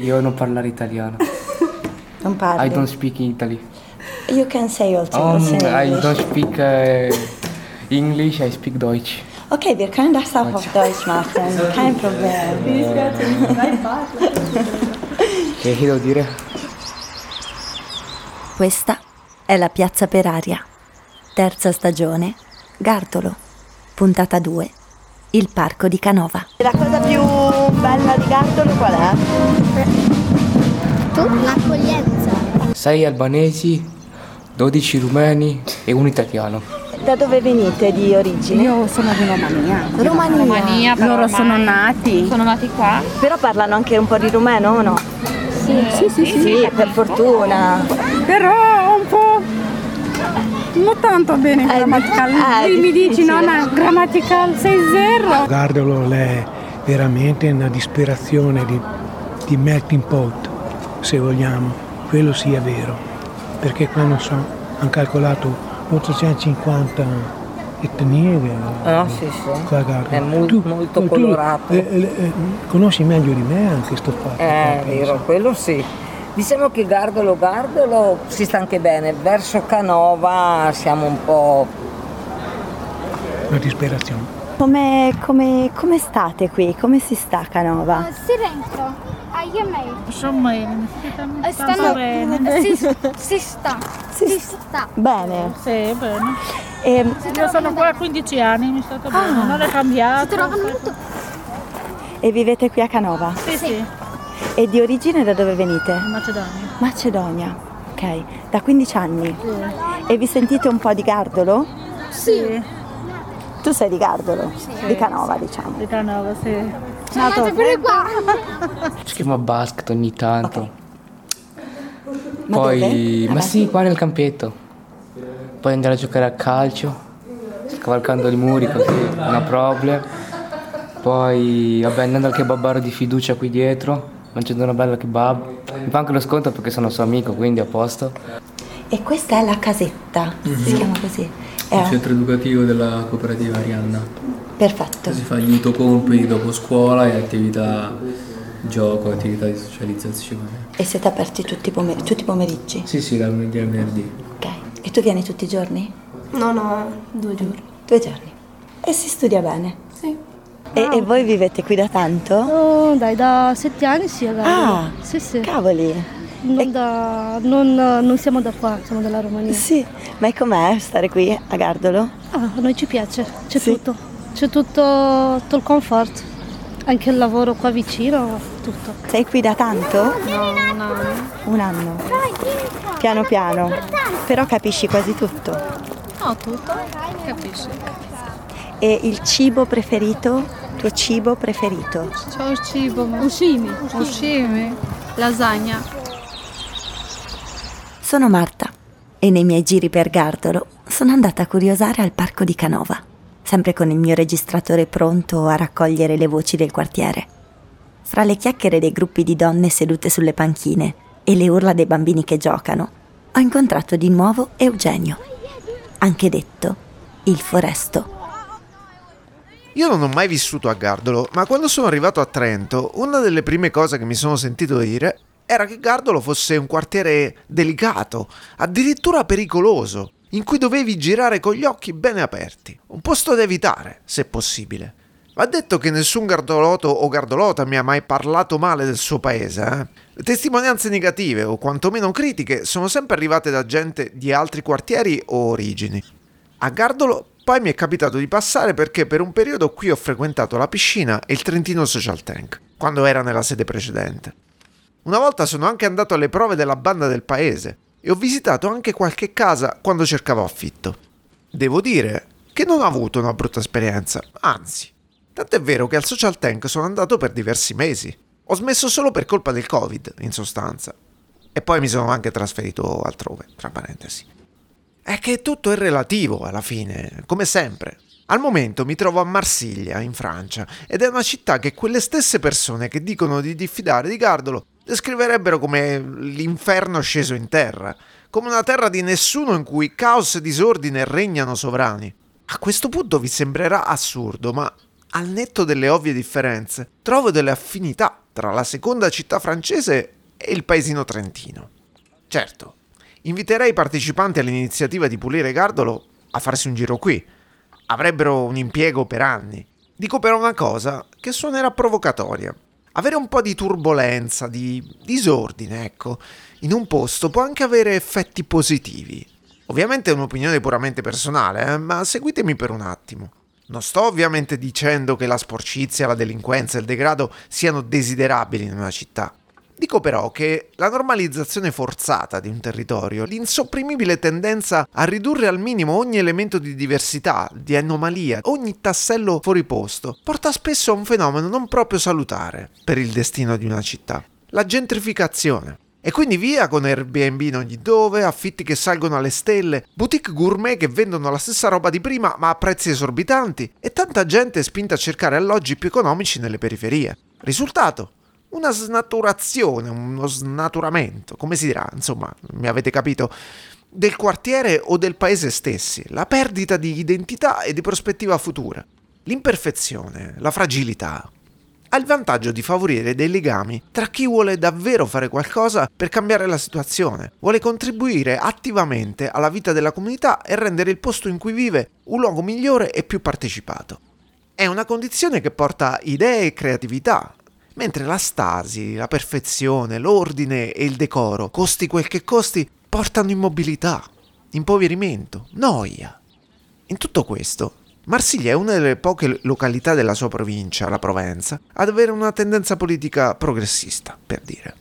Io non parlare italiano. Non parli? I don't speak Italy. You can say also Um, in I don't speak uh, English, I speak Deutsch. Okay, wir können das auch auf Deutsch machen. Kein Problem. Che devo dire? Questa è la Piazza per aria. Terza stagione, Gardolo. Puntata 2, il parco di Canova. La cosa più bella di Gardolo qual è? L'accoglienza. 6 albanesi, 12 rumeni e un italiano. Da dove venite di origine? Io sono di Romania. Romania. Romania, però Loro ormai sono nati. Sono nati qua? Però parlano anche un po' di rumeno o no? Sì, sì, sì. Sì, per fortuna. Però un po'. Non tanto bene Eh, grammatical. eh, Lui mi dici nonna grammatical 6-0. Gardolo è veramente una disperazione di, di melting pot, se vogliamo. Quello sia vero, perché qua non so, hanno calcolato 850 etnie. Ah, sì, sì. Gardolo. È mol- molto colorato. eh, eh, eh, conosci meglio di me anche sto fatto. Eh, vero, quello sì. Diciamo che Gardolo Gardolo si sta anche bene, verso Canova siamo un po'... Una disperazione. Come, come, come state qui? Come si sta a Canova? Si rientro. A io e me. Insomma, Stanno bene. Si, si sta. Si sta. Bene. Sì, bene. E, Io sono qua a 15 anni, mi è stato bene, non è cambiato. Si e vivete qui a Canova? Sì, sì, E di origine da dove venite? Macedonia. Macedonia. Ok, da 15 anni. E vi sentite un po' di Gardolo? Sì. Tu sei di Gardolo? Di Canova, diciamo. Di Canova, sì. Nato pure qua. Si chiama basket ogni tanto. Ma Poi, dove? ma sì, qua nel campetto. Poi andare a giocare a calcio, scavalcando i muri così, una problem. Poi, vabbè, andando al kebabaro di fiducia qui dietro, mangiando una bella kebab. Mi fa anche lo sconto perché sono suo amico, quindi a posto. E questa è la casetta, si chiama così. È Il centro educativo della cooperativa Arianna. perfetto. Si fa gli autocompiti dopo scuola e attività gioco, attività di socializzazione. E siete aperti tutti i, pomer- tutti i pomeriggi? Sì, sì, dal lunedì al venerdì. Ok. E tu vieni tutti i giorni? No, no, due giorni. Due giorni. E si studia bene? E, e voi vivete qui da tanto? Oh, dai, da sette anni sì, ragazzi. Ah, sì, sì. cavoli. Non, da- non, non siamo da qua, siamo della Romania. Sì, ma e com'è stare qui a Gardolo? Ah, a noi ci piace, c'è Sì. tutto. C'è tutto, tutto il comfort. Anche il lavoro qua vicino, tutto. Sei qui da tanto? No, no. Un anno. Piano piano. Però capisci quasi tutto. No, tutto. Capisci? E il cibo preferito? Tuo cibo preferito? Il cibo. Uscimi. Ushimi. Lasagna. Sono Marta e nei miei giri per Gardolo sono andata a curiosare al parco di Canova, sempre con il mio registratore pronto a raccogliere le voci del quartiere. Fra le chiacchiere dei gruppi di donne sedute sulle panchine e le urla dei bambini che giocano, ho incontrato di nuovo Eugenio, anche detto il foresto. Io non ho mai vissuto a Gardolo, ma quando sono arrivato a Trento, una delle prime cose che mi sono sentito dire era che Gardolo fosse un quartiere delicato, addirittura pericoloso, in cui dovevi girare con gli occhi bene aperti. Un posto da evitare, se possibile. Va detto che nessun gardoloto o gardolota mi ha mai parlato male del suo paese. Eh? Le testimonianze negative o quantomeno critiche sono sempre arrivate da gente di altri quartieri o origini. A Gardolo poi mi è capitato di passare perché per un periodo qui ho frequentato la piscina e il Trentino Social Tank, quando era nella sede precedente. Una volta sono anche andato alle prove della banda del paese e ho visitato anche qualche casa quando cercavo affitto. Devo dire che non ho avuto una brutta esperienza, anzi. Tant'è vero che al Social Tank sono andato per diversi mesi. Ho smesso solo per colpa del Covid, in sostanza. E poi mi sono anche trasferito altrove, tra parentesi. È che tutto è relativo alla fine, come sempre. Al momento mi trovo a Marsiglia, in Francia, ed è una città che quelle stesse persone che dicono di diffidare di Gardolo descriverebbero come l'inferno sceso in terra, come una terra di nessuno in cui caos e disordine regnano sovrani. A questo punto vi sembrerà assurdo, ma al netto delle ovvie differenze, trovo delle affinità tra la seconda città francese e il paesino trentino. Certo, inviterei i partecipanti all'iniziativa di pulire Gardolo a farsi un giro qui. Avrebbero un impiego per anni. Dico però una cosa che suonerà provocatoria. Avere un po' di turbolenza, di disordine, ecco, in un posto può anche avere effetti positivi. Ovviamente è un'opinione puramente personale, eh, ma seguitemi per un attimo. Non sto ovviamente dicendo che la sporcizia, la delinquenza e il degrado siano desiderabili in una città. Dico però che la normalizzazione forzata di un territorio, l'insopprimibile tendenza a ridurre al minimo ogni elemento di diversità, di anomalia, ogni tassello fuori posto, porta spesso a un fenomeno non proprio salutare per il destino di una città. La gentrificazione. E quindi via con Airbnb in ogni dove, affitti che salgono alle stelle, boutique gourmet che vendono la stessa roba di prima ma a prezzi esorbitanti e tanta gente spinta a cercare alloggi più economici nelle periferie. Risultato? Una snaturazione, uno snaturamento, come si dirà, insomma, mi avete capito, del quartiere o del paese stessi, la perdita di identità e di prospettiva futura, l'imperfezione, la fragilità. Ha il vantaggio di favorire dei legami tra chi vuole davvero fare qualcosa per cambiare la situazione, vuole contribuire attivamente alla vita della comunità e rendere il posto in cui vive un luogo migliore e più partecipato. È una condizione che porta idee e creatività, mentre la stasi, la perfezione, l'ordine e il decoro, costi quel che costi, portano immobilità, impoverimento, noia. In tutto questo, Marsiglia è una delle poche località della sua provincia, la Provenza, ad avere una tendenza politica progressista, per dire.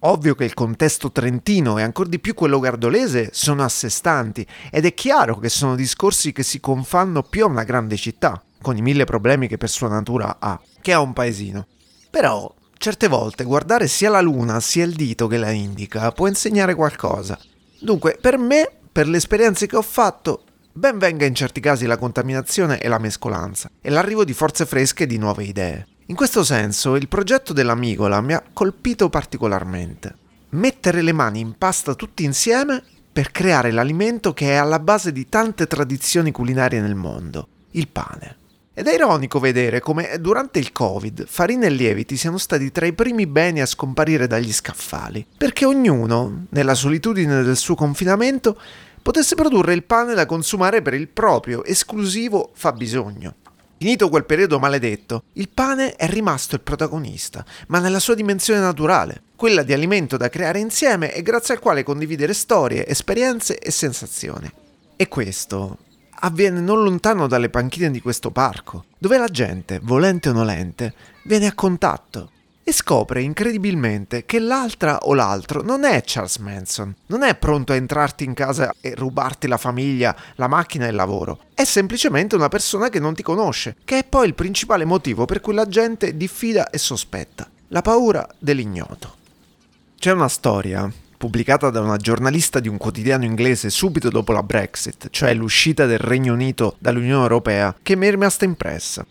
Ovvio che il contesto trentino e ancora di più quello gardolese sono assestanti ed è chiaro che sono discorsi che si confanno più a una grande città, con i mille problemi che per sua natura ha, che a un paesino. Però, certe volte, guardare sia la luna sia il dito che la indica può insegnare qualcosa. Dunque, per me, per le esperienze che ho fatto, ben venga in certi casi la contaminazione e la mescolanza, e l'arrivo di forze fresche e di nuove idee. In questo senso, il progetto dell'Amigola mi ha colpito particolarmente. Mettere le mani in pasta tutti insieme per creare l'alimento che è alla base di tante tradizioni culinarie nel mondo, il pane. Ed è ironico vedere come durante il Covid farina e lieviti siano stati tra i primi beni a scomparire dagli scaffali, perché ognuno, nella solitudine del suo confinamento, potesse produrre il pane da consumare per il proprio esclusivo fabbisogno. Finito quel periodo maledetto, il pane è rimasto il protagonista, ma nella sua dimensione naturale, quella di alimento da creare insieme e grazie al quale condividere storie, esperienze e sensazioni. E questo avviene non lontano dalle panchine di questo parco, dove la gente, volente o nolente, viene a contatto e scopre incredibilmente che l'altra o l'altro non è Charles Manson, non è pronto a entrarti in casa e rubarti la famiglia, la macchina e il lavoro, è semplicemente una persona che non ti conosce, che è poi il principale motivo per cui la gente diffida e sospetta, la paura dell'ignoto. C'è una storia pubblicata da una giornalista di un quotidiano inglese subito dopo la Brexit, cioè l'uscita del Regno Unito dall'Unione Europea, che mi è rimasta impressa.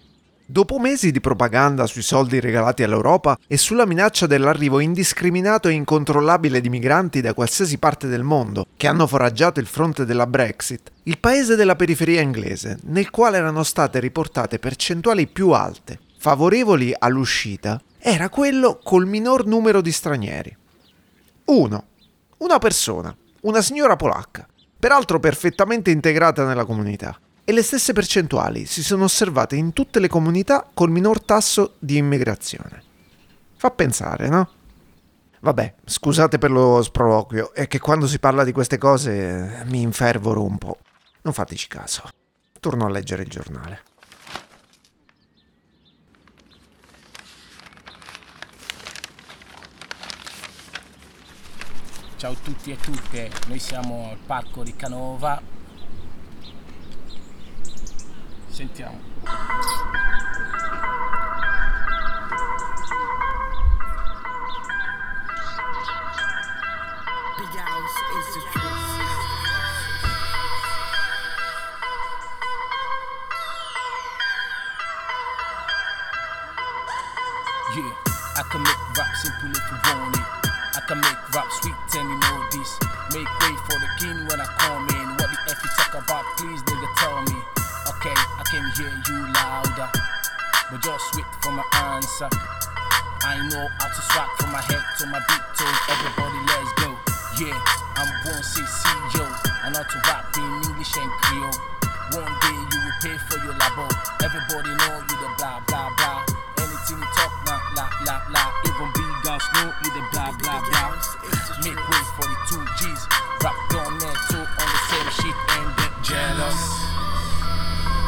Dopo mesi di propaganda sui soldi regalati all'Europa e sulla minaccia dell'arrivo indiscriminato e incontrollabile di migranti da qualsiasi parte del mondo che hanno foraggiato il fronte della Brexit, il paese della periferia inglese, nel quale erano state riportate percentuali più alte, favorevoli all'uscita, era quello col minor numero di stranieri. 1 una persona, una signora polacca, peraltro perfettamente integrata nella comunità. E le stesse percentuali si sono osservate in tutte le comunità col minor tasso di immigrazione. Fa pensare, no? Vabbè, scusate per lo sproloquio, è che quando si parla di queste cose mi infervoro un po'. Non fateci caso. Torno a leggere il giornale. Ciao a tutti e tutte, noi siamo al parco di Canova. Sentiamo. Big House is the But just wait for my answer. I know how to swag from my head to my big toes. Everybody, let's go. Yeah, I'm born yo. I know to rap in English and Creole. One day you will pay for your labo. Everybody know you the blah blah blah. Anything you talk, nah, la la la. Even big guys know you the blah blah blah. Make way for the two G's. Rap down there too on the same shit and get jealous.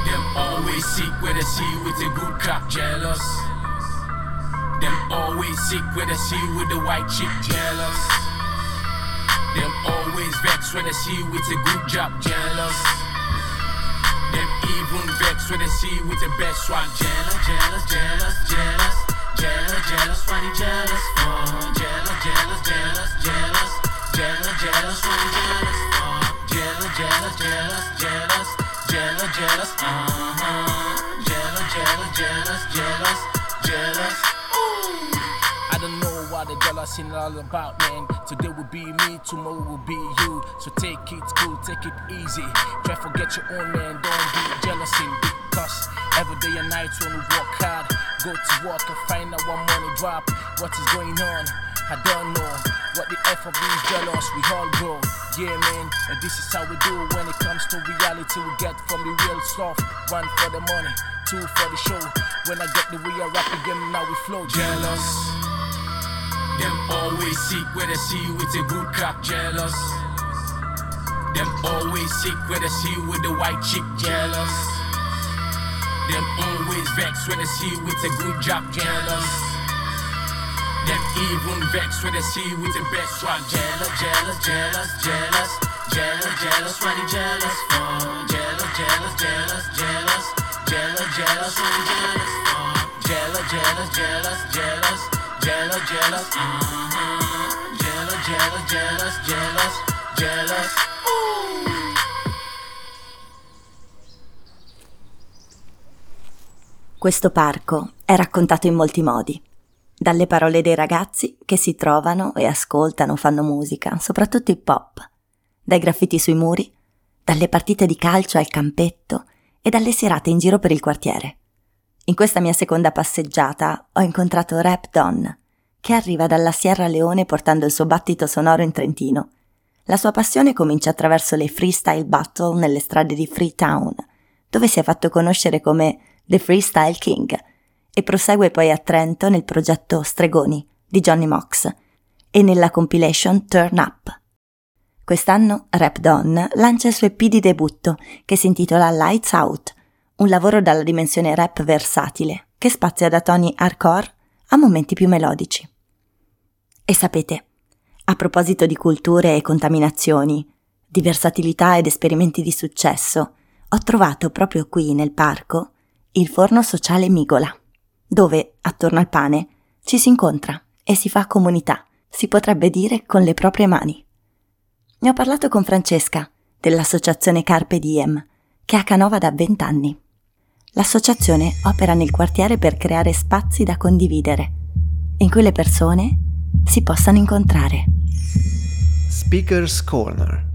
Them always seek where they see with a good crap jealous. Them always sick where they see with the white chick jealous. Them always vex when they see with a good job jealous. Them even vex when they see with the best swag jealous, jealous, jealous, jealous, jealous, jealous, funny jealous, for jealous, jealous, jealous, jealous, jealous, jealous, funny jealous, for jealous, jealous, jealous, jealous, jealous, jealous, uh huh, jealous, jealous, jealous, jealous, jealous. Ooh. I don't know what the jealousy is all about, man. Today will be me, tomorrow will be you. So take it cool, take it easy. Try forget your own man, don't be jealous because every day and night when we work hard, go to work and find out what money drop. What is going on? I don't know. These jealous, we all grow. Yeah, man, and this is how we do when it comes to reality. We get from the real stuff. One for the money, two for the show. When I get the real rap again, now we flow. Jealous. Them always seek where they see you with a good crap jealous. Them always seek where they see you with the white chick jealous. Them always vex when they see you with a good job jealous. Them even vex when they see with the best swag jealous, jealous, jealous, jealous, jealous, jealous, really jealous for jealous, jealous, jealous, jealous, jealous, jealous, really jealous for jealous, jealous, jealous, jealous, jealous, jealous, uh-huh, jealous, jealous, jealous, jealous, jealous. Ooh. Questo parco è raccontato in molti modi. Dalle parole dei ragazzi che si trovano e ascoltano, fanno musica, soprattutto hip hop, dai graffiti sui muri, dalle partite di calcio al campetto e dalle serate in giro per il quartiere. In questa mia seconda passeggiata ho incontrato Rap Don, che arriva dalla Sierra Leone portando il suo battito sonoro in Trentino. La sua passione comincia attraverso le freestyle battle nelle strade di Freetown, dove si è fatto conoscere come The Freestyle King, e prosegue poi a Trento nel progetto Stregoni di Johnny Mox e nella compilation Turn Up. Quest'anno Rap Don lancia il suo EP di debutto che si intitola Lights Out, un lavoro dalla dimensione rap versatile che spazia da toni hardcore a momenti più melodici. E sapete, a proposito di culture e contaminazioni, di versatilità ed esperimenti di successo, ho trovato proprio qui nel parco il forno sociale Migola, dove, attorno al pane, ci si incontra e si fa comunità, si potrebbe dire con le proprie mani. Ne ho parlato con Francesca, dell'associazione Carpe Diem, che è a Canova da vent'anni. L'associazione opera nel quartiere per creare spazi da condividere, in cui le persone si possano incontrare. Speaker's Corner.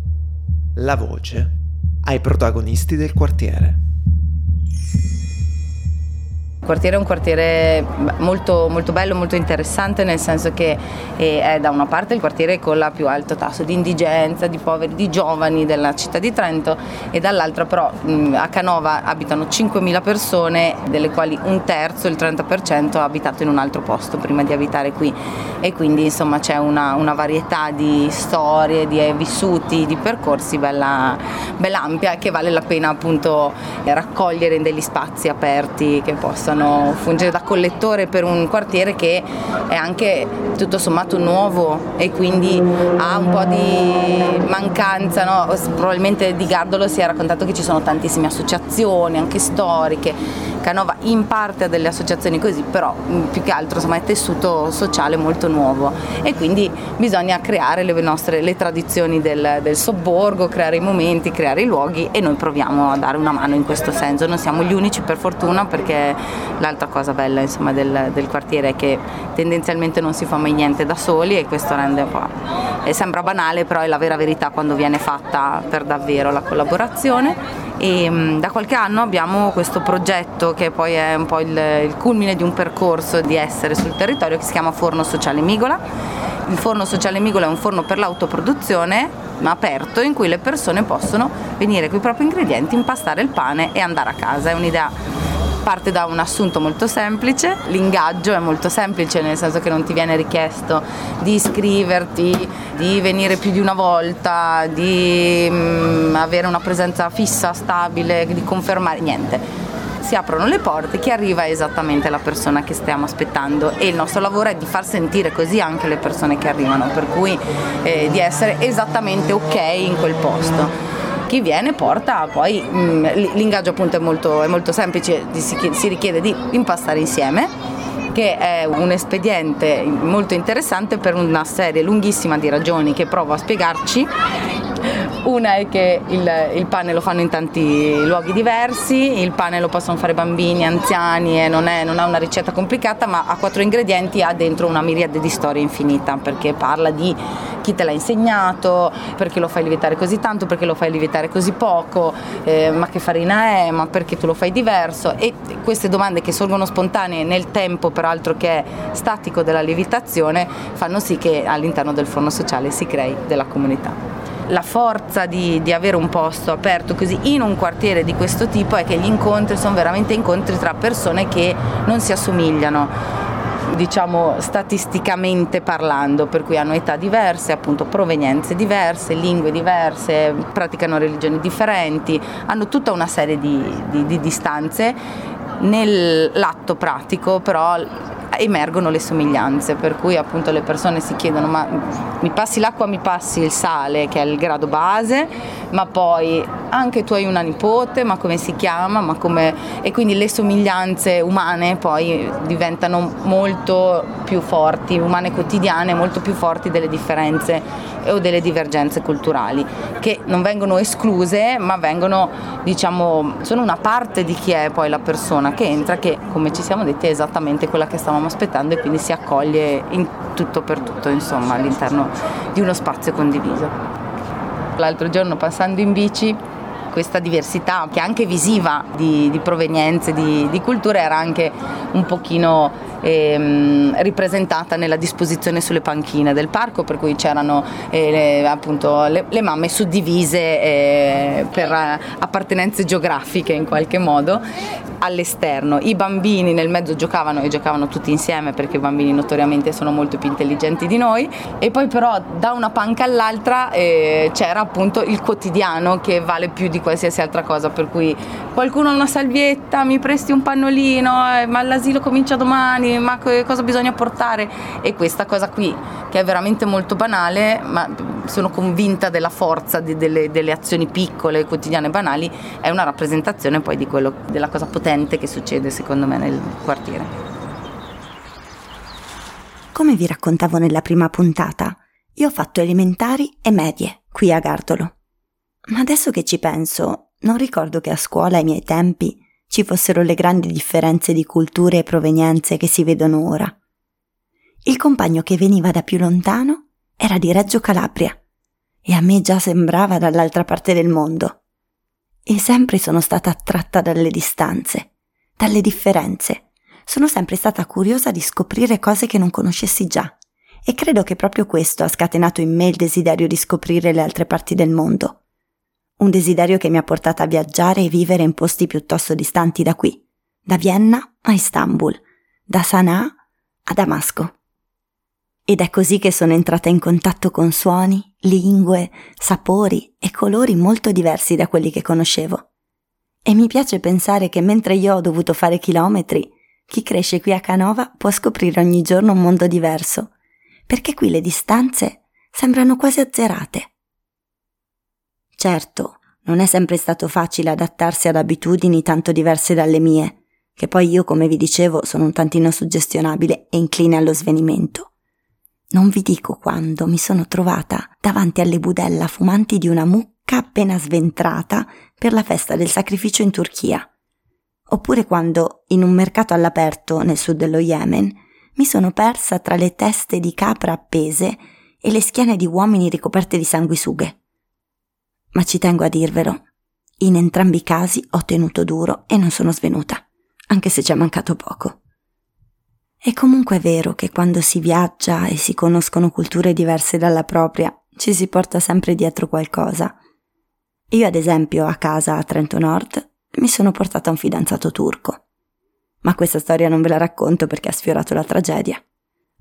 La voce ai protagonisti del quartiere. Il quartiere è un quartiere molto, molto, bello, molto interessante nel senso che è da una parte il quartiere con la più alto tasso di indigenza, di poveri, di giovani della città di Trento e dall'altra però a Canova abitano 5.000 persone delle quali un terzo, il 30% ha abitato in un altro posto prima di abitare qui. E quindi insomma c'è una, una varietà di storie, di vissuti, di percorsi bella, bella ampia che vale la pena appunto raccogliere in degli spazi aperti che possano fungere da collettore per un quartiere che è anche tutto sommato nuovo e quindi ha un po' di mancanza, no? probabilmente di Gardolo si è raccontato che ci sono tantissime associazioni, anche storiche, Canova in parte ha delle associazioni così, però più che altro insomma, è tessuto sociale molto nuovo e quindi bisogna creare le nostre le tradizioni del, del sobborgo, creare i momenti, creare i luoghi e noi proviamo a dare una mano in questo senso. Non siamo gli unici per fortuna perché l'altra cosa bella insomma, del, del quartiere è che tendenzialmente non si fa mai niente da soli e questo rende un po' sembra banale, però è la vera verità quando viene fatta per davvero la collaborazione. E da qualche anno abbiamo questo progetto che poi è un po' il, il culmine di un percorso di essere sul territorio che si chiama Forno Sociale Migola. Il Forno Sociale Migola è un forno per l'autoproduzione ma aperto in cui le persone possono venire con i propri ingredienti, impastare il pane e andare a casa. È un'idea parte da un assunto molto semplice, l'ingaggio è molto semplice nel senso che non ti viene richiesto di iscriverti, di venire più di una volta, di mm, avere una presenza fissa, stabile, di confermare niente si aprono le porte, chi arriva esattamente la persona che stiamo aspettando. E il nostro lavoro è di far sentire così anche le persone che arrivano, per cui eh, di essere esattamente ok in quel posto. Chi viene porta poi mh, l'ingaggio appunto è molto, è molto semplice, si, si richiede di impastare insieme che è un espediente molto interessante per una serie lunghissima di ragioni che provo a spiegarci una è che il, il, pane lo fanno in tanti luoghi diversi, il pane lo possono fare bambini, anziani e non, è, non ha una ricetta complicata, ma ha quattro ingredienti, ha dentro una miriade di storie infinita, perché parla di chi te l'ha insegnato, perché lo fai lievitare così tanto, perché lo fai lievitare così poco, eh, ma che farina è, ma perché tu lo fai diverso e queste domande che sorgono spontanee nel tempo peraltro che è statico della lievitazione fanno sì che all'interno del forno sociale si crei della comunità la forza di, di, avere un posto aperto così in un quartiere di questo tipo è che gli incontri sono veramente incontri tra persone che non si assomigliano diciamo statisticamente parlando, per cui hanno età diverse, appunto provenienze diverse, lingue diverse, praticano religioni differenti, hanno tutta una serie di, di, di distanze. Nell'atto pratico però emergono le somiglianze, per cui appunto le persone si chiedono ma mi passi l'acqua, mi passi il sale che è il grado base, ma poi anche tu hai una nipote, ma come si chiama? Ma come... E quindi le somiglianze umane poi diventano molto più forti, umane quotidiane, molto più forti delle differenze o delle divergenze culturali, che non vengono escluse, ma vengono, diciamo, sono una parte di chi è poi la persona che entra, che come ci siamo detti è esattamente quella che stavamo aspettando e quindi si accoglie in tutto per tutto, insomma, all'interno di uno spazio condiviso. L'altro giorno passando in bici questa diversità che è anche visiva di, di provenienze, di, di culture era anche un pochino ehm, ripresentata nella disposizione sulle panchine del parco, per cui c'erano eh, le, appunto le, le, mamme suddivise eh, per appartenenze geografiche in qualche modo all'esterno. I bambini nel mezzo giocavano e giocavano tutti insieme perché i bambini notoriamente sono molto più intelligenti di noi e poi però da una panca all'altra eh, c'era appunto il quotidiano che vale più di qualsiasi altra cosa, per cui qualcuno ha una salvietta, mi presti un pannolino, eh, ma l'asilo comincia domani, ma cosa bisogna portare? E questa cosa qui, che è veramente molto banale, ma sono convinta della forza di, delle, delle, azioni piccole, quotidiane, banali, è una rappresentazione poi di quello, della cosa potente che succede secondo me nel quartiere. Come vi raccontavo nella prima puntata, io ho fatto elementari e medie qui a Gardolo. Ma adesso che ci penso, non ricordo che a scuola ai miei tempi ci fossero le grandi differenze di culture e provenienze che si vedono ora. Il compagno che veniva da più lontano era di Reggio Calabria e a me già sembrava dall'altra parte del mondo. E sempre sono stata attratta dalle distanze, dalle differenze. Sono sempre stata curiosa di scoprire cose che non conoscessi già. E credo che proprio questo ha scatenato in me il desiderio di scoprire le altre parti del mondo un desiderio che mi ha portata a viaggiare e vivere in posti piuttosto distanti da qui, da Vienna a Istanbul, da Sana'a a Damasco. Ed è così che sono entrata in contatto con suoni, lingue, sapori e colori molto diversi da quelli che conoscevo. E mi piace pensare che mentre io ho dovuto fare chilometri, chi cresce qui a Canova può scoprire ogni giorno un mondo diverso, perché qui le distanze sembrano quasi azzerate. Certo, non è sempre stato facile adattarsi ad abitudini tanto diverse dalle mie, che poi io, come vi dicevo, sono un tantino suggestionabile e incline allo svenimento. Non vi dico quando mi sono trovata davanti alle budella fumanti di una mucca appena sventrata per la festa del sacrificio in Turchia. Oppure quando, in un mercato all'aperto nel sud dello Yemen, mi sono persa tra le teste di capra appese e le schiene di uomini ricoperte di sanguisughe. Ma ci tengo a dirvelo, in entrambi i casi ho tenuto duro e non sono svenuta, anche se ci è mancato poco. È comunque vero che quando si viaggia e si conoscono culture diverse dalla propria, ci si porta sempre dietro qualcosa. Io, ad esempio, a casa a Trento Nord mi sono portata un fidanzato turco. Ma questa storia non ve la racconto perché ha sfiorato la tragedia,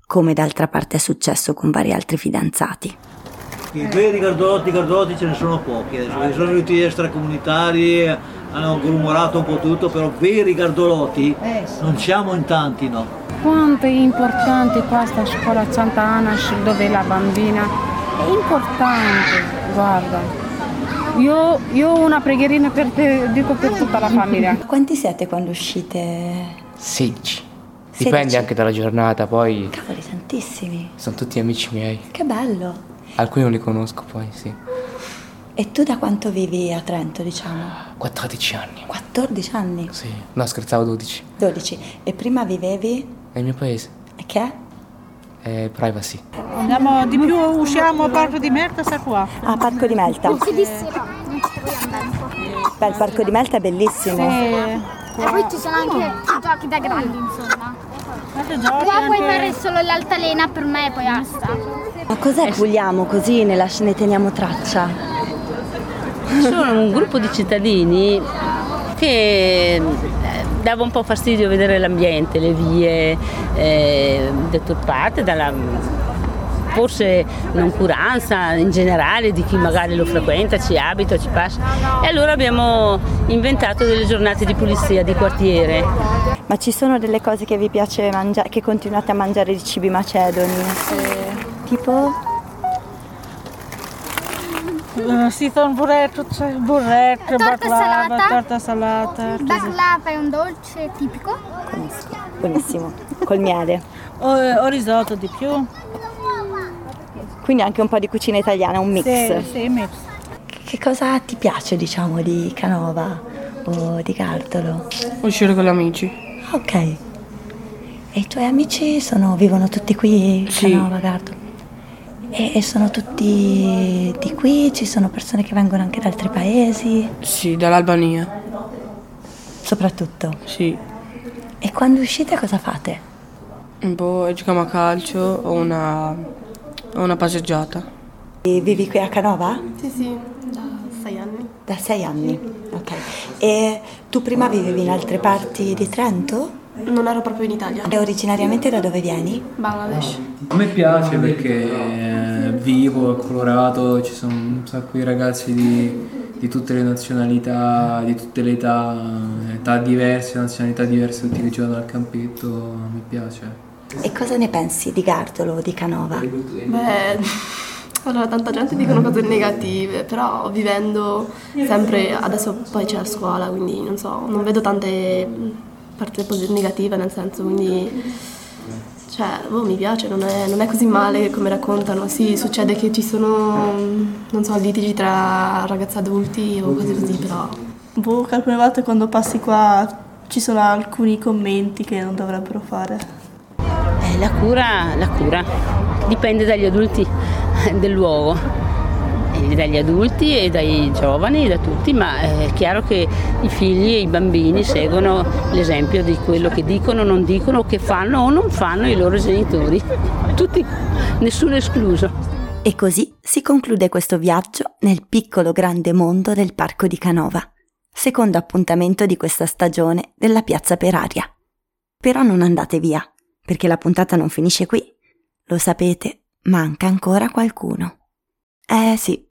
come d'altra parte è successo con vari altri fidanzati. I veri Gardotti, Gardotti ce ne sono pochi adesso, sono venuti extracomunitari, hanno grumorato un po' tutto, però veri Gardolotti non siamo in tanti, no. Quanto è importante questa scuola Santa Anash dove la bambina è importante, guarda. Io, io ho una preghierina per te, dico per tutta la famiglia. Quanti siete quando uscite? 16. Dipende anche dalla giornata, poi Cavoli, tantissimi. sono tutti amici miei. Che bello. Alcuni non li conosco poi, sì. E tu da quanto vivi a Trento, diciamo? 14 anni. 14 anni? Sì. No, scherzavo 12. 12. E prima vivevi? È il mio paese. E che è? È privacy. Andiamo di più, usciamo a Parco di Merta, sta qua. Ah, Parco di Melta. Non si dissero, non ci puoi andare un po'. Beh, il Parco di Melta è bellissimo. E poi ci sono anche i giochi da grandi, insomma. Qua puoi fare solo l'altalena per me e poi basta. Ma cos'è Pugliamo così ne, lasci- ne teniamo traccia? Sono un gruppo di cittadini che eh, dava un po' fastidio vedere l'ambiente, le vie eh, deturpate dalla forse noncuranza in generale di chi magari lo frequenta, ci abita, ci passa. E allora abbiamo inventato delle giornate di pulizia di quartiere. Ma ci sono delle cose che vi piace mangiare, che continuate a mangiare di cibi macedoni? Eh, Sì, un burretto, c'è burretto, Torta baklava, salata. torta salata. Baklava è un dolce tipico. Buonissimo. Col miele. O, o risotto di più. Quindi anche un po' di cucina italiana, un mix. Sì, sì, mix. Che cosa ti piace, diciamo, di Canova o di Gardolo? Uscire con gli amici. Ok. E i tuoi amici sono, vivono tutti qui, Sì. Canova, Gardolo? E, e sono tutti di qui? Ci sono persone che vengono anche da altri paesi? Sì, dall'Albania. Soprattutto? Sì. E quando uscite cosa fate? Un po' giochiamo a calcio o una, o una passeggiata. E vivi qui a Canova? Sì, sì, da sei anni. Da sei anni, ok. E tu prima vivevi in altre parti di Trento? Non ero proprio in Italia. E originariamente da dove vieni? Bangladesh. A me piace perché è vivo, è colorato, ci sono un sacco di ragazzi di, di tutte le nazionalità, di tutte le età, età diverse, nazionalità diverse, tutti che giocano al campetto, mi piace. E cosa ne pensi di Gardolo o di Canova? Beh, allora tanta gente dicono cose negative, però vivendo sempre, adesso poi c'è la scuola, quindi non so, non vedo tante parti posi- negative nel senso, quindi cioè, boh, mi piace, non è, non è così male come raccontano. Sì, succede che ci sono, non so, litigi tra ragazzi adulti o cose così, però Boh, alcune volte quando passi qua ci sono alcuni commenti che non dovrebbero fare. Eh, la cura, la cura dipende dagli adulti del luogo, dagli adulti e dai giovani, da tutti, ma è chiaro che i figli e i bambini seguono l'esempio di quello che dicono, non dicono, che fanno o non fanno i loro genitori. Tutti, nessuno escluso. E così si conclude questo viaggio nel piccolo grande mondo del Parco di Canova, secondo appuntamento di questa stagione della Piazza per Aria. Però non andate via, perché la puntata non finisce qui. Lo sapete, manca ancora qualcuno. Eh sì,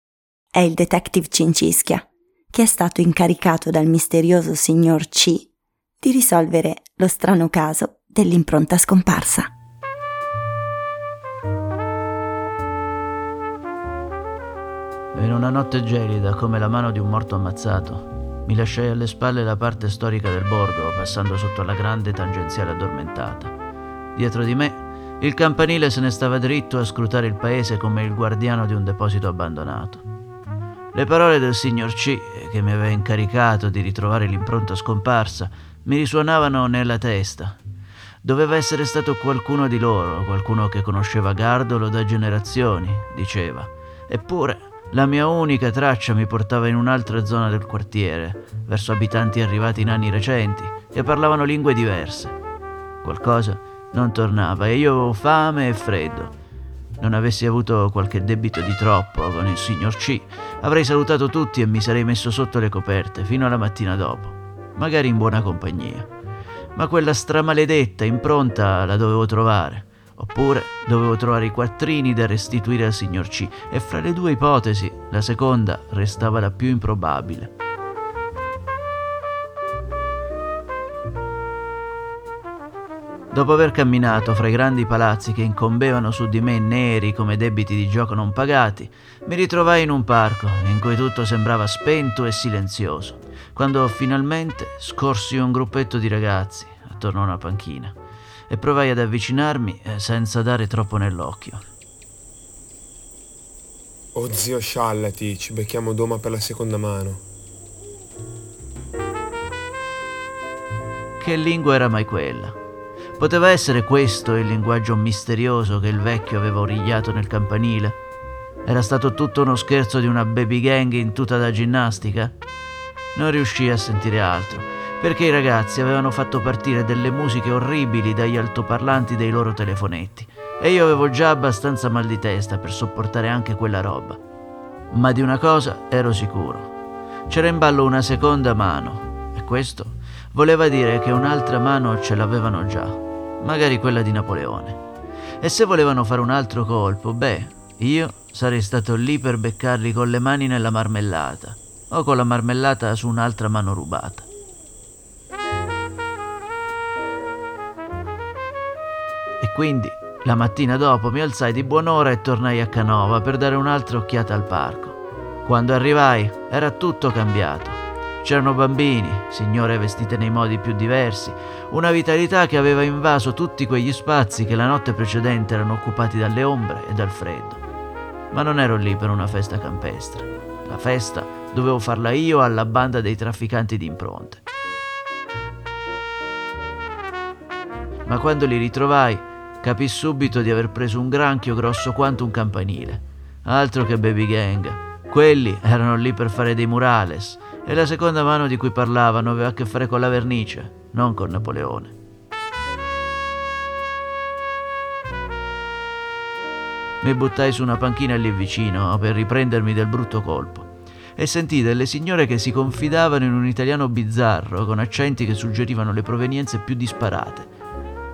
è il detective Cincischia, che è stato incaricato dal misterioso signor C di risolvere lo strano caso dell'impronta scomparsa. In una notte gelida, come la mano di un morto ammazzato, mi lasciai alle spalle la parte storica del borgo, passando sotto la grande tangenziale addormentata. Dietro di me, il campanile se ne stava dritto a scrutare il paese come il guardiano di un deposito abbandonato. Le parole del signor C, che mi aveva incaricato di ritrovare l'impronta scomparsa, mi risuonavano nella testa. Doveva essere stato qualcuno di loro, qualcuno che conosceva Gardolo da generazioni, diceva. Eppure la mia unica traccia mi portava in un'altra zona del quartiere, verso abitanti arrivati in anni recenti, che parlavano lingue diverse. Qualcosa non tornava e io avevo fame e freddo. Non avessi avuto qualche debito di troppo con il signor C, avrei salutato tutti e mi sarei messo sotto le coperte fino alla mattina dopo, magari in buona compagnia. Ma quella stramaledetta impronta la dovevo trovare. Oppure dovevo trovare i quattrini da restituire al signor C e fra le due ipotesi la seconda restava la più improbabile. Dopo aver camminato fra i grandi palazzi che incombevano su di me neri come debiti di gioco non pagati, mi ritrovai in un parco in cui tutto sembrava spento e silenzioso, quando finalmente scorsi un gruppetto di ragazzi attorno a una panchina e provai ad avvicinarmi eh, senza dare troppo nell'occhio. Oh zio sciallati, ci becchiamo doma per la seconda mano. Che lingua era mai quella? Poteva essere questo il linguaggio misterioso che il vecchio aveva origliato nel campanile? Era stato tutto uno scherzo di una baby gang in tuta da ginnastica? Non riuscii a sentire altro, perché i ragazzi avevano fatto partire delle musiche orribili dagli altoparlanti dei loro telefonetti e io avevo già abbastanza mal di testa per sopportare anche quella roba. Ma di una cosa ero sicuro. C'era in ballo una seconda mano e questo voleva dire che un'altra mano ce l'avevano già magari quella di Napoleone. E se volevano fare un altro colpo, beh, io sarei stato lì per beccarli con le mani nella marmellata o con la marmellata su un'altra mano rubata. E quindi la mattina dopo mi alzai di buon'ora e tornai a Canova per dare un'altra occhiata al parco. Quando arrivai era tutto cambiato. C'erano bambini, signore vestite nei modi più diversi, una vitalità che aveva invaso tutti quegli spazi che la notte precedente erano occupati dalle ombre e dal freddo. Ma non ero lì per una festa campestre. La festa dovevo farla io alla banda dei trafficanti di impronte. Ma quando li ritrovai, capì subito di aver preso un granchio grosso quanto un campanile. Altro che baby gang. Quelli erano lì per fare dei murales e la seconda mano di cui parlavano aveva a che fare con la vernice, non con Napoleone. Mi buttai su una panchina lì vicino per riprendermi del brutto colpo e sentii delle signore che si confidavano in un italiano bizzarro con accenti che suggerivano le provenienze più disparate.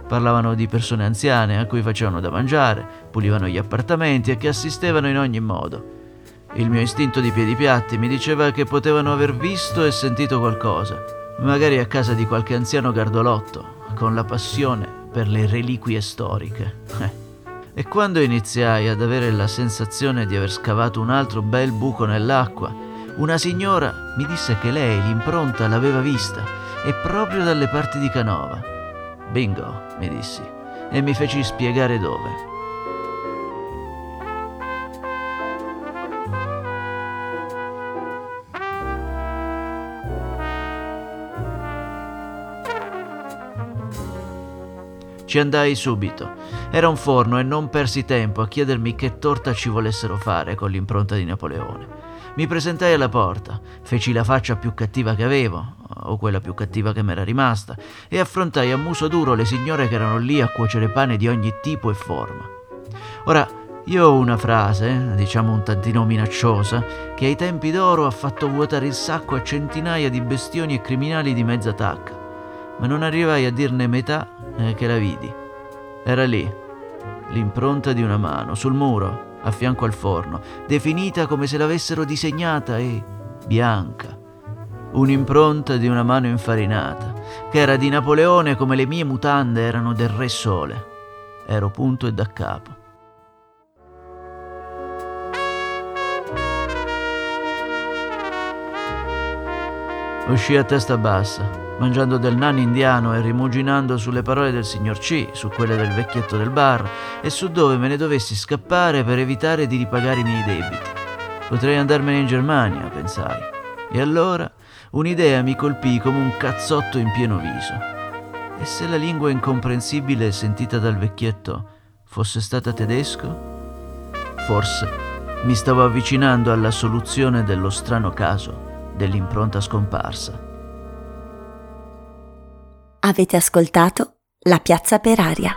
Parlavano di persone anziane a cui facevano da mangiare, pulivano gli appartamenti e che assistevano in ogni modo. Il mio istinto di piedi piatti mi diceva che potevano aver visto e sentito qualcosa, magari a casa di qualche anziano gardolotto, con la passione per le reliquie storiche. Eh. E quando iniziai ad avere la sensazione di aver scavato un altro bel buco nell'acqua, una signora mi disse che lei l'impronta l'aveva vista e proprio dalle parti di Canova. Bingo, mi dissi, e mi feci spiegare dove. Ci andai subito. Era un forno e non persi tempo a chiedermi che torta ci volessero fare con l'impronta di Napoleone. Mi presentai alla porta, feci la faccia più cattiva che avevo, o quella più cattiva che m'era rimasta, e affrontai a muso duro le signore che erano lì a cuocere pane di ogni tipo e forma. Ora, io ho una frase, diciamo un tantino minacciosa, che ai tempi d'oro ha fatto vuotare il sacco a centinaia di bestioni e criminali di mezza tacca, ma non arrivai a dirne metà eh, che la vidi. Era lì, l'impronta di una mano, sul muro, a fianco al forno, definita come se l'avessero disegnata e bianca. Un'impronta di una mano infarinata, che era di Napoleone come le mie mutande erano del Re Sole. Ero punto e da capo. Uscì a testa bassa, mangiando del nano indiano e rimuginando sulle parole del signor C, su quelle del vecchietto del bar e su dove me ne dovessi scappare per evitare di ripagare i miei debiti. Potrei andarmene in Germania, pensai. E allora un'idea mi colpì come un cazzotto in pieno viso. E se la lingua incomprensibile sentita dal vecchietto fosse stata tedesco? Forse mi stavo avvicinando alla soluzione dello strano caso dell'impronta scomparsa. Avete ascoltato La piazza per aria.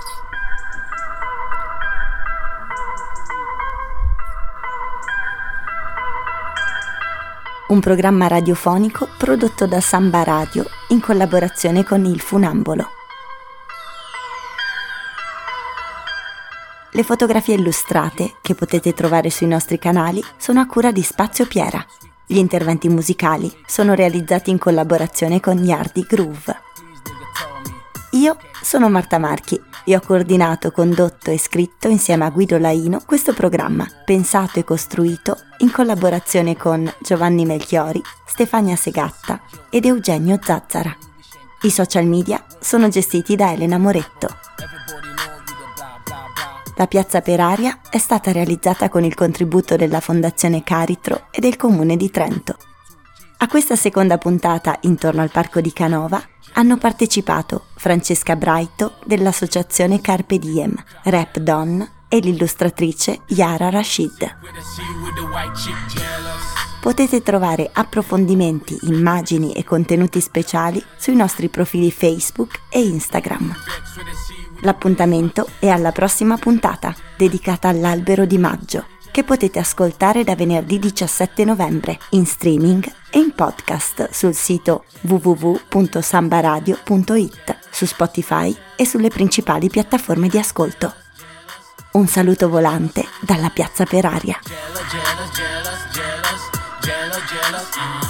Un programma radiofonico prodotto da Samba Radio in collaborazione con il Funambolo. Le fotografie illustrate, che potete trovare sui nostri canali, sono a cura di Spazio Piera. Gli interventi musicali sono realizzati in collaborazione con Yardi Groove. Io sono Marta Marchi e ho coordinato, condotto e scritto insieme a Guido Laino questo programma, pensato e costruito in collaborazione con Giovanni Melchiori, Stefania Segatta ed Eugenio Zazzara. I social media sono gestiti da Elena Moretto. La piazza per aria è stata realizzata con il contributo della Fondazione Caritro e del Comune di Trento. A questa seconda puntata intorno al Parco di Canova hanno partecipato Francesca Braito dell'associazione Carpe Diem, Rap Don e l'illustratrice Yara Rashid. Potete trovare approfondimenti, immagini e contenuti speciali sui nostri profili Facebook e Instagram. L'appuntamento è alla prossima puntata, dedicata all'albero di maggio, che potete ascoltare da venerdì 17 novembre in streaming e in podcast sul sito www.sambaradio.it, su Spotify e sulle principali piattaforme di ascolto. Un saluto volante dalla Piazza per Aria. jealous, jealous, jealous.